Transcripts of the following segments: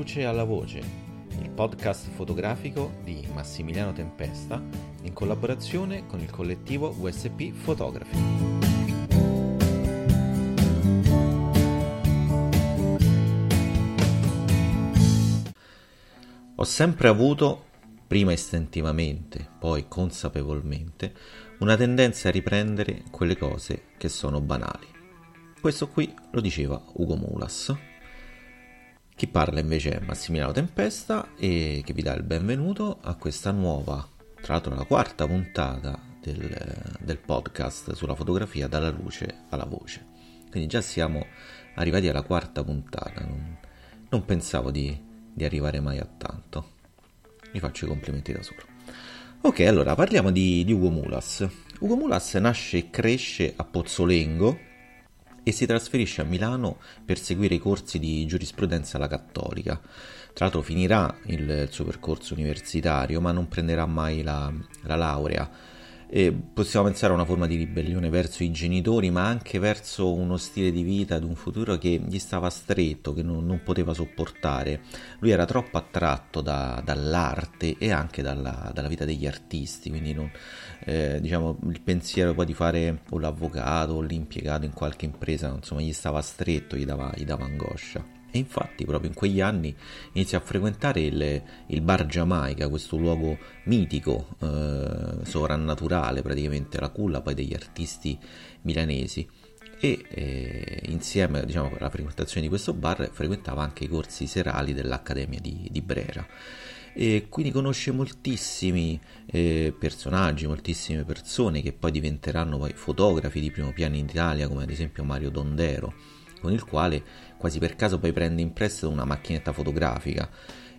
luce alla voce, il podcast fotografico di Massimiliano Tempesta in collaborazione con il collettivo USP Photography. Ho sempre avuto, prima istintivamente, poi consapevolmente, una tendenza a riprendere quelle cose che sono banali. Questo qui lo diceva Ugo Mulas. Chi parla invece è Massimiliano Tempesta e che vi dà il benvenuto a questa nuova, tra l'altro la quarta puntata del, del podcast sulla fotografia dalla luce alla voce. Quindi già siamo arrivati alla quarta puntata, non, non pensavo di, di arrivare mai a tanto. Mi faccio i complimenti da solo. Ok, allora parliamo di, di Ugo Mulas. Ugo Mulas nasce e cresce a Pozzolengo, e si trasferisce a Milano per seguire i corsi di giurisprudenza alla Cattolica. Tra l'altro finirà il, suo percorso universitario, ma non prenderà mai la, la laurea e possiamo pensare a una forma di ribellione verso i genitori, ma anche verso uno stile di vita ad un futuro che gli stava stretto, che non, non poteva sopportare. Lui era troppo attratto da, dall'arte e anche dalla, dalla, vita degli artisti, quindi non, eh, diciamo, il pensiero poi di fare o l'avvocato o l'impiegato in qualche impresa, insomma, gli stava stretto, gli dava, gli dava angoscia. E infatti proprio in quegli anni inizia a frequentare il, il bar Giamaica, questo luogo mitico, eh, sovrannaturale praticamente, la culla poi degli artisti milanesi. E eh, insieme diciamo, alla frequentazione di questo bar frequentava anche i corsi serali dell'Accademia di, di Brera. E quindi conosce moltissimi eh, personaggi, moltissime persone che poi diventeranno poi fotografi di primo piano in Italia come ad esempio Mario Dondero con il quale quasi per caso poi prende in prestito una macchinetta fotografica.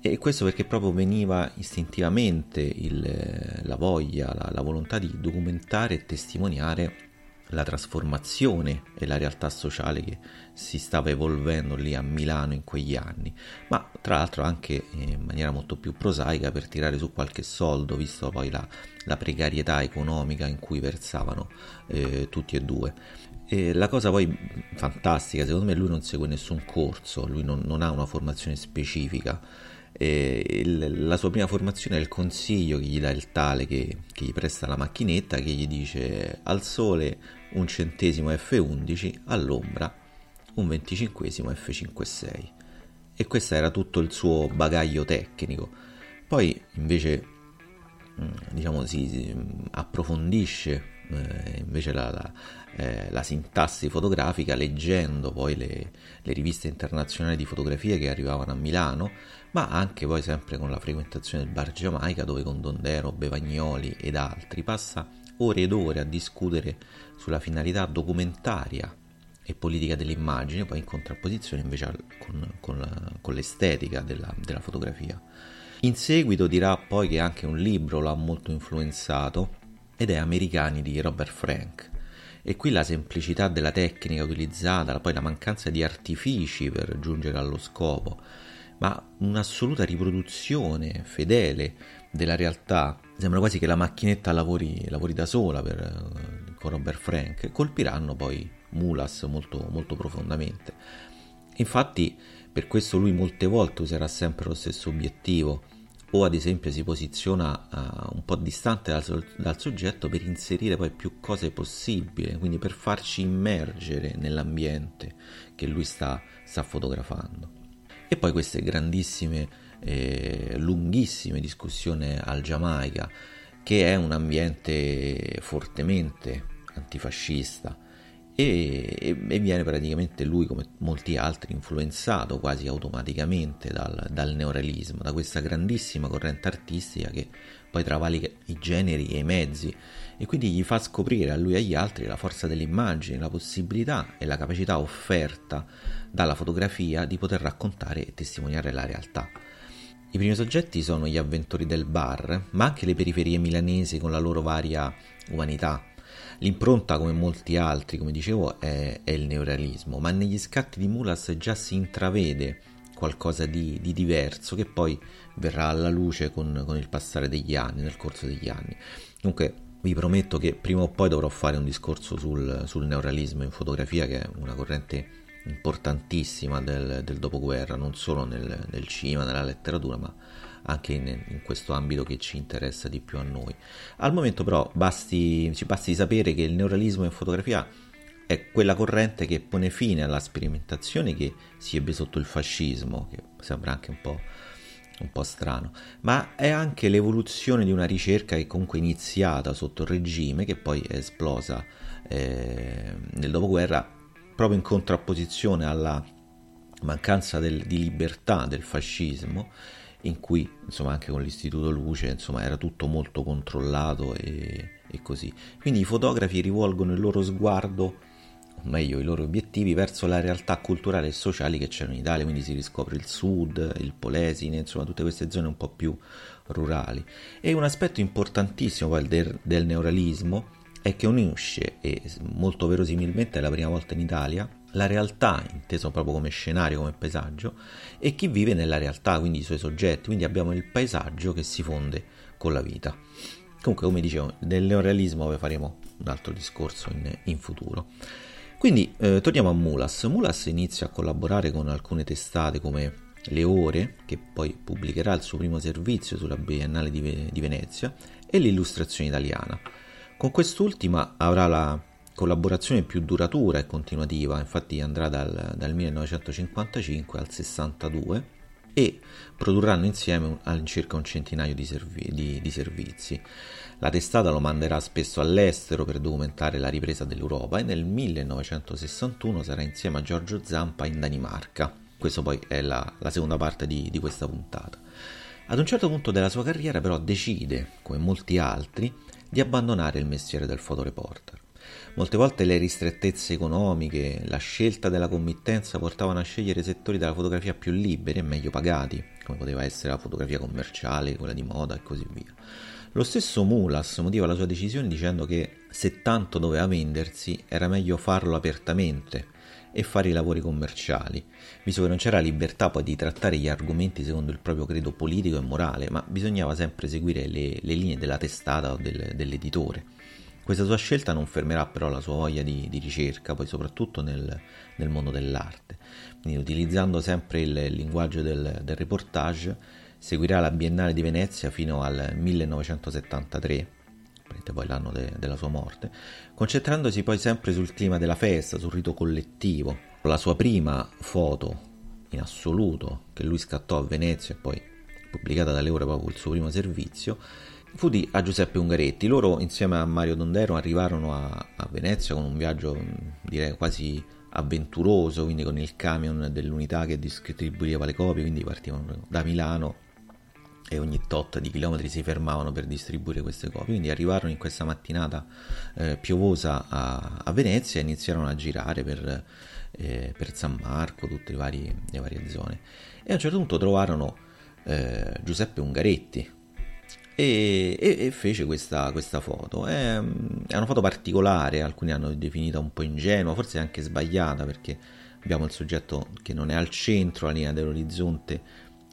E questo perché proprio veniva istintivamente il, la voglia, la, la volontà di documentare e testimoniare la trasformazione e la realtà sociale che si stava evolvendo lì a Milano in quegli anni, ma tra l'altro anche in maniera molto più prosaica per tirare su qualche soldo, visto poi la, la precarietà economica in cui versavano eh, tutti e due. E la cosa poi fantastica, secondo me lui non segue nessun corso, lui non, non ha una formazione specifica. Il, la sua prima formazione è il consiglio che gli dà il tale che, che, gli presta la macchinetta che gli dice al sole un centesimo F11, all'ombra un venticinquesimo F56. E questo era tutto il suo bagaglio tecnico. Poi invece mm, diciamo si, si approfondisce eh, invece la, la, eh, la, sintassi fotografica leggendo poi le, le, riviste internazionali di fotografia che arrivavano a Milano, ma anche poi sempre con la frequentazione del bar Giamaica dove con Dondero, Bevagnoli ed altri passa ore ed ore a discutere sulla finalità documentaria e politica dell'immagine, poi in contrapposizione invece con, con, con l'estetica della, della fotografia. In seguito dirà poi che anche un libro l'ha molto influenzato ed è Americani di Robert Frank. E qui la semplicità della tecnica utilizzata, poi la mancanza di artifici per giungere allo scopo, ma un'assoluta riproduzione fedele della realtà. Sembra quasi che la macchinetta lavori, lavori da sola per, con Robert Frank, colpiranno poi Mulas molto, molto profondamente. Infatti, per questo lui molte volte userà sempre lo stesso obiettivo, o ad esempio si posiziona uh, un po' distante dal, dal, soggetto per inserire poi più cose possibili, quindi per farci immergere nell'ambiente che lui sta, sta fotografando. E poi queste grandissime, eh, lunghissime discussioni al Giamaica, che è un ambiente fortemente antifascista, e, e, viene praticamente lui, come molti altri, influenzato quasi automaticamente dal, dal, neorealismo, da questa grandissima corrente artistica che poi travalica i generi e i mezzi e quindi gli fa scoprire a lui e agli altri la forza dell'immagine, la possibilità e la capacità offerta dalla fotografia di poter raccontare e testimoniare la realtà. I primi soggetti sono gli avventori del bar, ma anche le periferie milanesi con la loro varia umanità L'impronta, come molti altri, come dicevo, è, è il neorealismo, ma negli scatti di Mulas già si intravede qualcosa di, di, diverso che poi verrà alla luce con, con, il passare degli anni, nel corso degli anni. Comunque vi prometto che prima o poi dovrò fare un discorso sul, sul neorealismo in fotografia, che è una corrente importantissima del, del dopoguerra, non solo nel, nel, cinema, nella letteratura, ma anche in, in, questo ambito che ci interessa di più a noi. Al momento però basti, ci basti sapere che il neorealismo in fotografia è quella corrente che pone fine alla sperimentazione che si ebbe sotto il fascismo, che sembra anche un po', un po' strano, ma è anche l'evoluzione di una ricerca che comunque è iniziata sotto il regime, che poi è esplosa eh, nel dopoguerra, proprio in contrapposizione alla mancanza del, di libertà del fascismo, in cui insomma anche con l'istituto Luce insomma era tutto molto controllato e, e così. Quindi i fotografi rivolgono il loro sguardo o meglio i loro obiettivi, verso la realtà culturale e sociali che c'erano in Italia, quindi si riscopre il sud, il Polesine, insomma tutte queste zone un po' più rurali. E un aspetto importantissimo poi del, del neorealismo è che unisce, e molto verosimilmente è la prima volta in Italia, la realtà, inteso proprio come scenario, come paesaggio, e chi vive nella realtà, quindi i suoi soggetti, quindi abbiamo il paesaggio che si fonde con la vita. Comunque, come dicevo, del neorealismo faremo un altro discorso in, in futuro. Quindi eh, torniamo a Mulas. Mulas inizia a collaborare con alcune testate come Le Ore, che poi pubblicherà il suo primo servizio sulla Biennale di, di Venezia, e l'Illustrazione Italiana. Con quest'ultima avrà la collaborazione più duratura e continuativa, infatti andrà dal, dal 1955 al 62 e produrranno insieme all'incirca un centinaio di, servi- di, di, servizi. La testata lo manderà spesso all'estero per documentare la ripresa dell'Europa e nel 1961 sarà insieme a Giorgio Zampa in Danimarca. Questa poi è la, la seconda parte di, di questa puntata. Ad un certo punto della sua carriera però decide, come molti altri, di abbandonare il mestiere del fotoreporter. Molte volte le ristrettezze economiche, la scelta della committenza portavano a scegliere settori della fotografia più liberi e meglio pagati, come poteva essere la fotografia commerciale, quella di moda e così via. Lo stesso Mulas motiva la sua decisione dicendo che se tanto doveva vendersi era meglio farlo apertamente e fare i lavori commerciali, visto che non c'era libertà poi di trattare gli argomenti secondo il proprio credo politico e morale, ma bisognava sempre seguire le, le linee della testata o del, dell'editore. Questa sua scelta non fermerà però la sua voglia di, di ricerca, poi soprattutto nel, nel, mondo dell'arte. Quindi utilizzando sempre il linguaggio del, del reportage, seguirà la Biennale di Venezia fino al 1973, poi l'anno de, della sua morte, concentrandosi poi sempre sul clima della festa, sul rito collettivo. La sua prima foto in assoluto che lui scattò a Venezia e poi pubblicata dall'Euro proprio il suo primo servizio, fu di a Giuseppe Ungaretti. Loro insieme a Mario Dondero arrivarono a, a Venezia con un viaggio direi quasi avventuroso, quindi con il camion dell'unità che distribuiva le copie, quindi partivano da Milano e ogni tot di chilometri si fermavano per distribuire queste copie. Quindi arrivarono in questa mattinata eh, piovosa a, a, Venezia e iniziarono a girare per, eh, per San Marco, tutte le varie, le varie, zone. E a un certo punto trovarono eh, Giuseppe Ungaretti, e, e, e fece questa, questa foto. È, è, una foto particolare, alcuni hanno definita un po' ingenua, forse anche sbagliata perché abbiamo il soggetto che non è al centro, la linea dell'orizzonte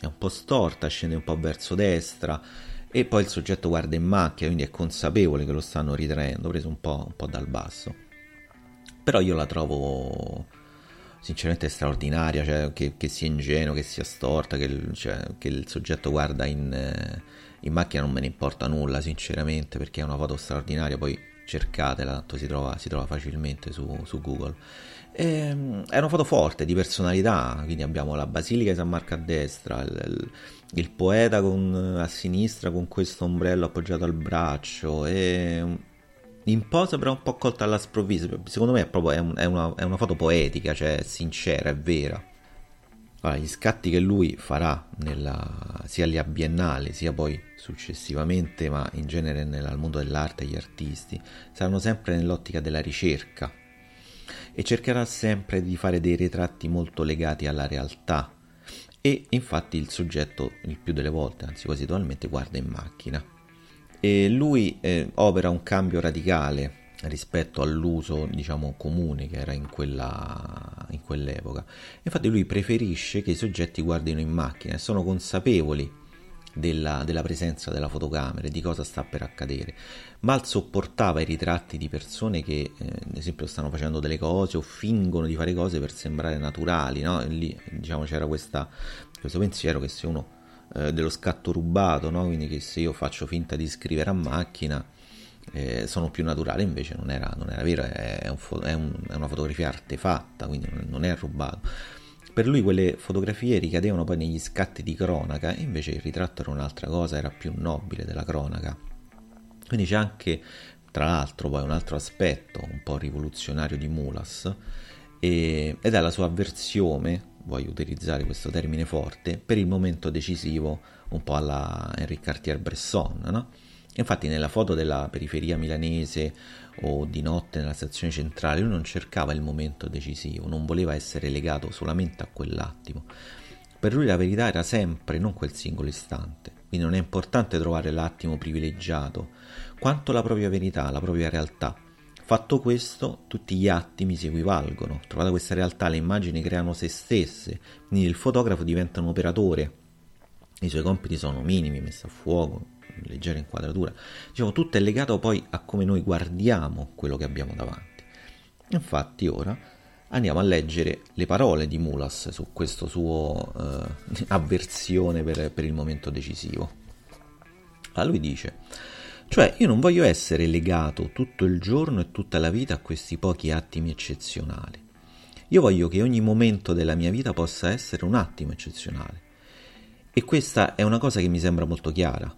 è un po' storta, scende un po' verso destra e poi il soggetto guarda in macchia, quindi è consapevole che lo stanno ritraendo, preso un po', un po dal basso. Però io la trovo sinceramente straordinaria, cioè che, che, sia ingenuo, che sia storta, che, cioè, che il soggetto guarda in... Eh, in macchina non me ne importa nulla, sinceramente, perché è una foto straordinaria. Poi cercatela, tanto si trova, si trova facilmente su, su Google. E, ehm, è una foto forte di personalità, quindi abbiamo la Basilica di San Marco a destra, il, il poeta con, a sinistra con questo ombrello appoggiato al braccio e in posa però un po' colta alla sprovvisa. Secondo me è proprio è un, è una, è una foto poetica, cioè sincera, è vera. Allora, gli scatti che lui farà nella, sia lì a Biennale sia poi successivamente, ma in genere nel mondo dell'arte e gli artisti, saranno sempre nell'ottica della ricerca e cercherà sempre di fare dei ritratti molto legati alla realtà e infatti il soggetto il più delle volte, anzi quasi totalmente, guarda in macchina. E lui eh, opera un cambio radicale rispetto all'uso diciamo comune che era in, quella, in quell'epoca infatti lui preferisce che i soggetti guardino in macchina e sono consapevoli della, della, presenza della fotocamera, di cosa sta per accadere. Mal sopportava i ritratti di persone che, eh, ad esempio, stanno facendo delle cose o fingono di fare cose per sembrare naturali, no? E lì, diciamo, c'era questa, questo pensiero che se uno eh, dello scatto rubato, no? quindi che se io faccio finta di scrivere a macchina eh, sono più naturali, invece non era, non era vero, è, un, è, un, è, una fotografia artefatta, quindi non è rubato. Per lui quelle fotografie ricadevano poi negli scatti di cronaca, invece il ritratto era un'altra cosa, era più nobile della cronaca. Quindi c'è anche, tra l'altro, poi un altro aspetto un po' rivoluzionario di Mulas, e, ed è la sua avversione, voglio utilizzare questo termine forte, per il momento decisivo, un po' alla Henri Cartier-Bresson, no? Infatti nella foto della periferia milanese o di notte nella stazione centrale lui non cercava il momento decisivo, non voleva essere legato solamente a quell'attimo. Per lui la verità era sempre non quel singolo istante, quindi non è importante trovare l'attimo privilegiato, quanto la propria verità, la propria realtà. Fatto questo, tutti gli attimi si equivalgono. Trovata questa realtà, le immagini creano se stesse, quindi il fotografo diventa un operatore. I suoi compiti sono minimi, messa a fuoco, leggera inquadratura. Diciamo, tutto è legato poi a come noi guardiamo quello che abbiamo davanti. Infatti ora andiamo a leggere le parole di Mulas su questa sua eh, avversione per, per il momento decisivo. Allora lui dice, cioè io non voglio essere legato tutto il giorno e tutta la vita a questi pochi attimi eccezionali. Io voglio che ogni momento della mia vita possa essere un attimo eccezionale. E questa è una cosa che mi sembra molto chiara.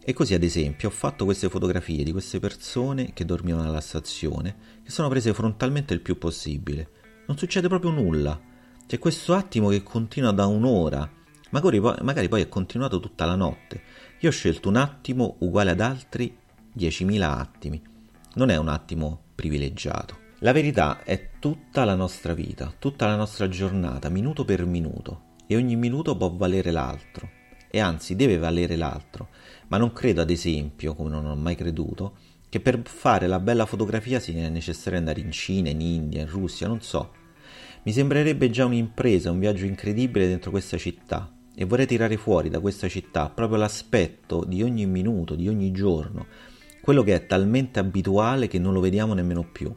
E così ad esempio ho fatto queste fotografie di queste persone che dormivano alla stazione, che sono prese frontalmente il più possibile. Non succede proprio nulla. C'è questo attimo che continua da un'ora, magari poi, magari poi è continuato tutta la notte. Io ho scelto un attimo uguale ad altri 10.000 attimi. Non è un attimo privilegiato. La verità è tutta la nostra vita, tutta la nostra giornata, minuto per minuto, e ogni minuto può valere l'altro, e anzi deve valere l'altro ma non credo ad esempio, come non ho mai creduto, che per fare la bella fotografia sia necessario andare in Cina, in India, in Russia, non so. Mi sembrerebbe già un'impresa, un viaggio incredibile dentro questa città e vorrei tirare fuori da questa città proprio l'aspetto di ogni minuto, di ogni giorno, quello che è talmente abituale che non lo vediamo nemmeno più.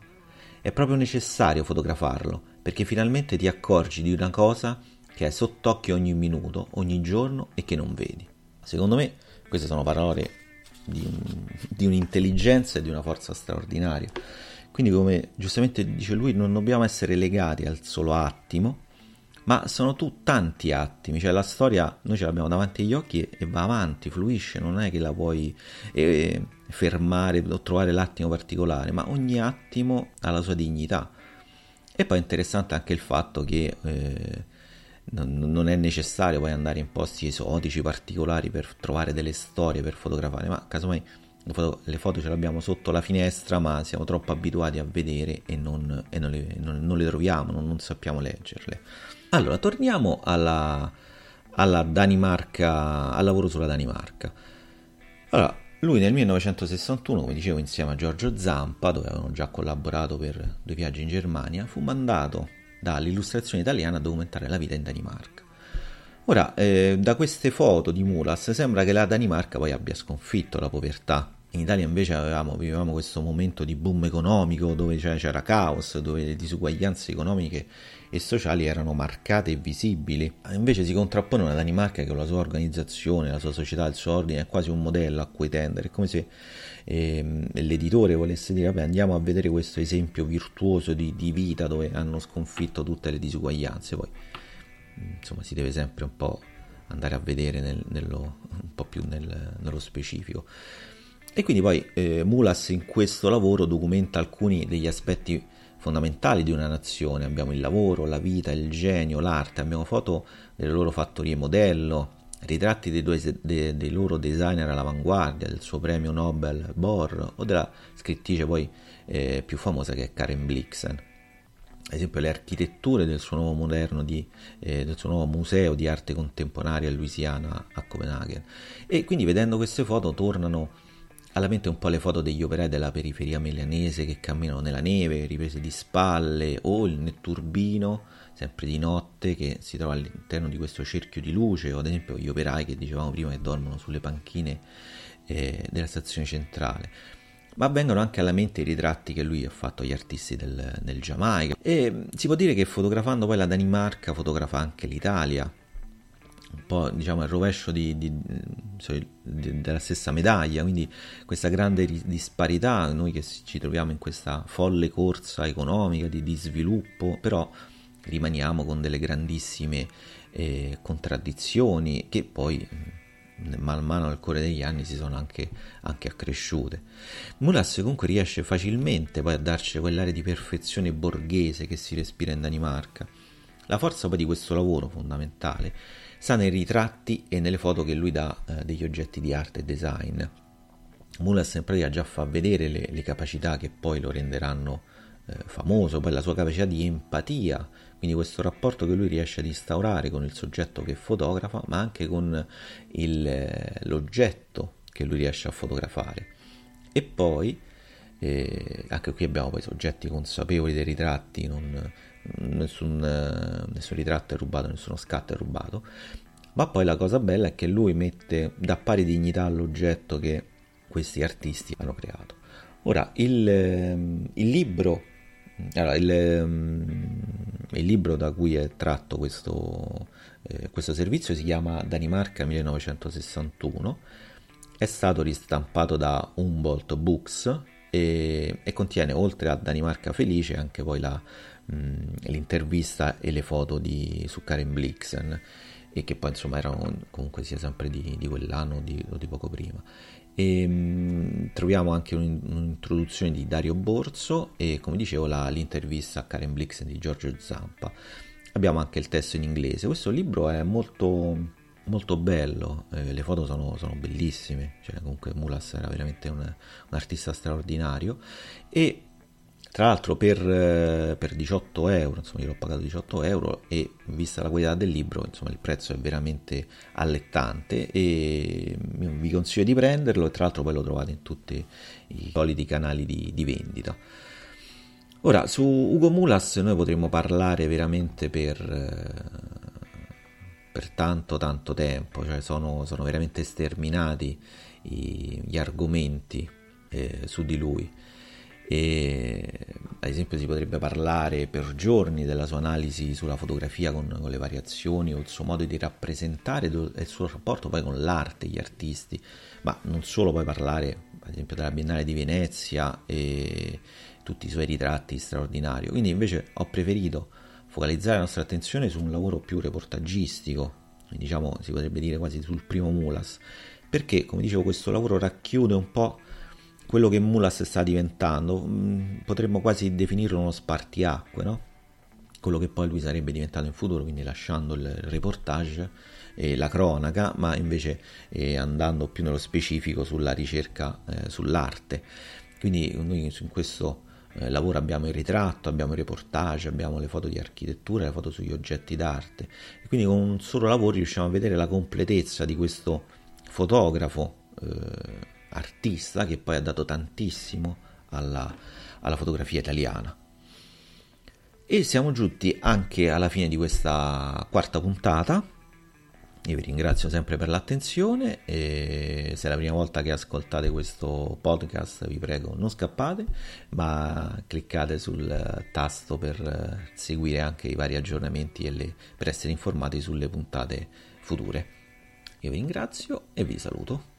È proprio necessario fotografarlo, perché finalmente ti accorgi di una cosa che è sott'occhio ogni minuto, ogni giorno e che non vedi. Secondo me queste sono parole di, un, di un'intelligenza e di una forza straordinaria. Quindi, come giustamente dice lui, non dobbiamo essere legati al solo attimo, ma sono tu tanti attimi, cioè la storia noi ce l'abbiamo davanti agli occhi e, va avanti, fluisce, non è che la puoi eh, fermare o trovare l'attimo particolare, ma ogni attimo ha la sua dignità. E poi è interessante anche il fatto che eh, non, non, è necessario poi andare in posti esotici, particolari per trovare delle storie per fotografare, ma casomai le foto, le foto ce le abbiamo sotto la finestra, ma siamo troppo abituati a vedere e non, e non, le, non, non le, troviamo, non, sappiamo leggerle. Allora, torniamo alla, alla Danimarca, al lavoro sulla Danimarca. Allora, lui nel 1961, come dicevo, insieme a Giorgio Zampa, dove avevano già collaborato per due viaggi in Germania, fu mandato dall'illustrazione italiana a documentare la vita in Danimarca. Ora, eh, da queste foto di Mulas sembra che la Danimarca poi abbia sconfitto la povertà. In Italia invece avevamo, vivevamo questo momento di boom economico dove c'era caos, dove le disuguaglianze economiche e sociali erano marcate e visibili. Invece si contrappone una Danimarca che con la sua organizzazione, la sua società, il suo ordine è quasi un modello a cui tendere. È come se eh, l'editore volesse dire vabbè andiamo a vedere questo esempio virtuoso di, di vita dove hanno sconfitto tutte le disuguaglianze. Poi insomma si deve sempre un po' andare a vedere nel, nello, un po' più nel, nello specifico. E quindi poi eh, Mulas in questo lavoro documenta alcuni degli aspetti fondamentali di una nazione. Abbiamo il lavoro, la vita, il genio, l'arte, abbiamo foto delle loro fattorie modello, ritratti dei, due, dei, dei loro designer all'avanguardia, del suo premio Nobel Bohr o della scrittrice poi eh, più famosa che è Karen Blixen. Ad esempio le architetture del suo nuovo di, eh, del suo nuovo museo di arte contemporanea a Louisiana a Copenaghen. E quindi vedendo queste foto tornano alla mente un po' le foto degli operai della periferia milanese che camminano nella neve, riprese di spalle, o il netturbino, sempre di notte, che si trova all'interno di questo cerchio di luce, o ad esempio gli operai che dicevamo prima che dormono sulle panchine eh, della stazione centrale. Ma vengono anche alla mente i ritratti che lui ha fatto agli artisti del, del Giamaica. E si può dire che fotografando poi la Danimarca fotografa anche l'Italia, un po' diciamo il rovescio di, di, di, della stessa medaglia, quindi questa grande disparità, noi che ci troviamo in questa folle corsa economica di, sviluppo, però rimaniamo con delle grandissime eh, contraddizioni che poi man mano nel correre degli anni si sono anche, anche accresciute. Mulas comunque riesce facilmente poi a darci quell'area di perfezione borghese che si respira in Danimarca. La forza poi di questo lavoro fondamentale sta nei ritratti e nelle foto che lui dà eh, degli oggetti di arte e design. Mulas in pratica già fa vedere le, le capacità che poi lo renderanno eh, famoso, poi la sua capacità di empatia, quindi questo rapporto che lui riesce ad instaurare con il soggetto che fotografa, ma anche con il, eh, l'oggetto che lui riesce a fotografare. E poi, eh, anche qui abbiamo poi soggetti consapevoli dei ritratti, non, nessun, eh, nessun ritratto è rubato, nessuno scatto è rubato. Ma poi la cosa bella è che lui mette da pari dignità all'oggetto che questi artisti hanno creato. Ora, il, ehm, il libro, allora, il, ehm, il, libro da cui è tratto questo, eh, questo servizio si chiama Danimarca 1961, è stato ristampato da Humboldt Books e, e contiene oltre a Danimarca Felice anche poi la, l'intervista e le foto di, su Karen Blixen e che poi insomma erano comunque sia sempre di, di quell'anno o di, o di, poco prima. E, mh, troviamo anche un, un'introduzione di Dario Borso e come dicevo la, l'intervista a Karen Blixen di Giorgio Zampa. Abbiamo anche il testo in inglese. Questo libro è molto molto bello, eh, le foto sono, sono, bellissime, cioè comunque Mulas era veramente un, un artista straordinario e tra l'altro per, eh, per, 18 euro, insomma io l'ho pagato 18 euro e vista la qualità del libro, insomma il prezzo è veramente allettante e vi consiglio di prenderlo e tra l'altro poi lo trovate in tutti i soliti canali di, di vendita. Ora, su Ugo Mulas noi potremmo parlare veramente per, per tanto tanto tempo, cioè sono, sono veramente sterminati i, gli argomenti eh, su di lui e ad esempio si potrebbe parlare per giorni della sua analisi sulla fotografia con, con le variazioni o il suo modo di rappresentare e il suo rapporto poi con l'arte, gli artisti, ma non solo poi parlare ad esempio della Biennale di Venezia e tutti i suoi ritratti straordinari. Quindi invece ho preferito focalizzare la nostra attenzione su un lavoro più reportagistico, diciamo si potrebbe dire quasi sul primo Mulas, perché come dicevo questo lavoro racchiude un po' quello che Mulas sta diventando, mm, potremmo quasi definirlo uno spartiacque, no? quello che poi lui sarebbe diventato in futuro, quindi lasciando il reportage e la cronaca, ma invece eh, andando più nello specifico sulla ricerca eh, sull'arte. Quindi noi in questo eh, lavoro abbiamo il ritratto, abbiamo il reportage, abbiamo le foto di architettura, le foto sugli oggetti d'arte. E quindi con un solo lavoro riusciamo a vedere la completezza di questo fotografo eh, artista che poi ha dato tantissimo alla, alla fotografia italiana. E siamo giunti anche alla fine di questa quarta puntata. Io vi ringrazio sempre per l'attenzione e se è la prima volta che ascoltate questo podcast vi prego non scappate ma cliccate sul tasto per seguire anche i vari aggiornamenti e le, per essere informati sulle puntate future. Io vi ringrazio e vi saluto.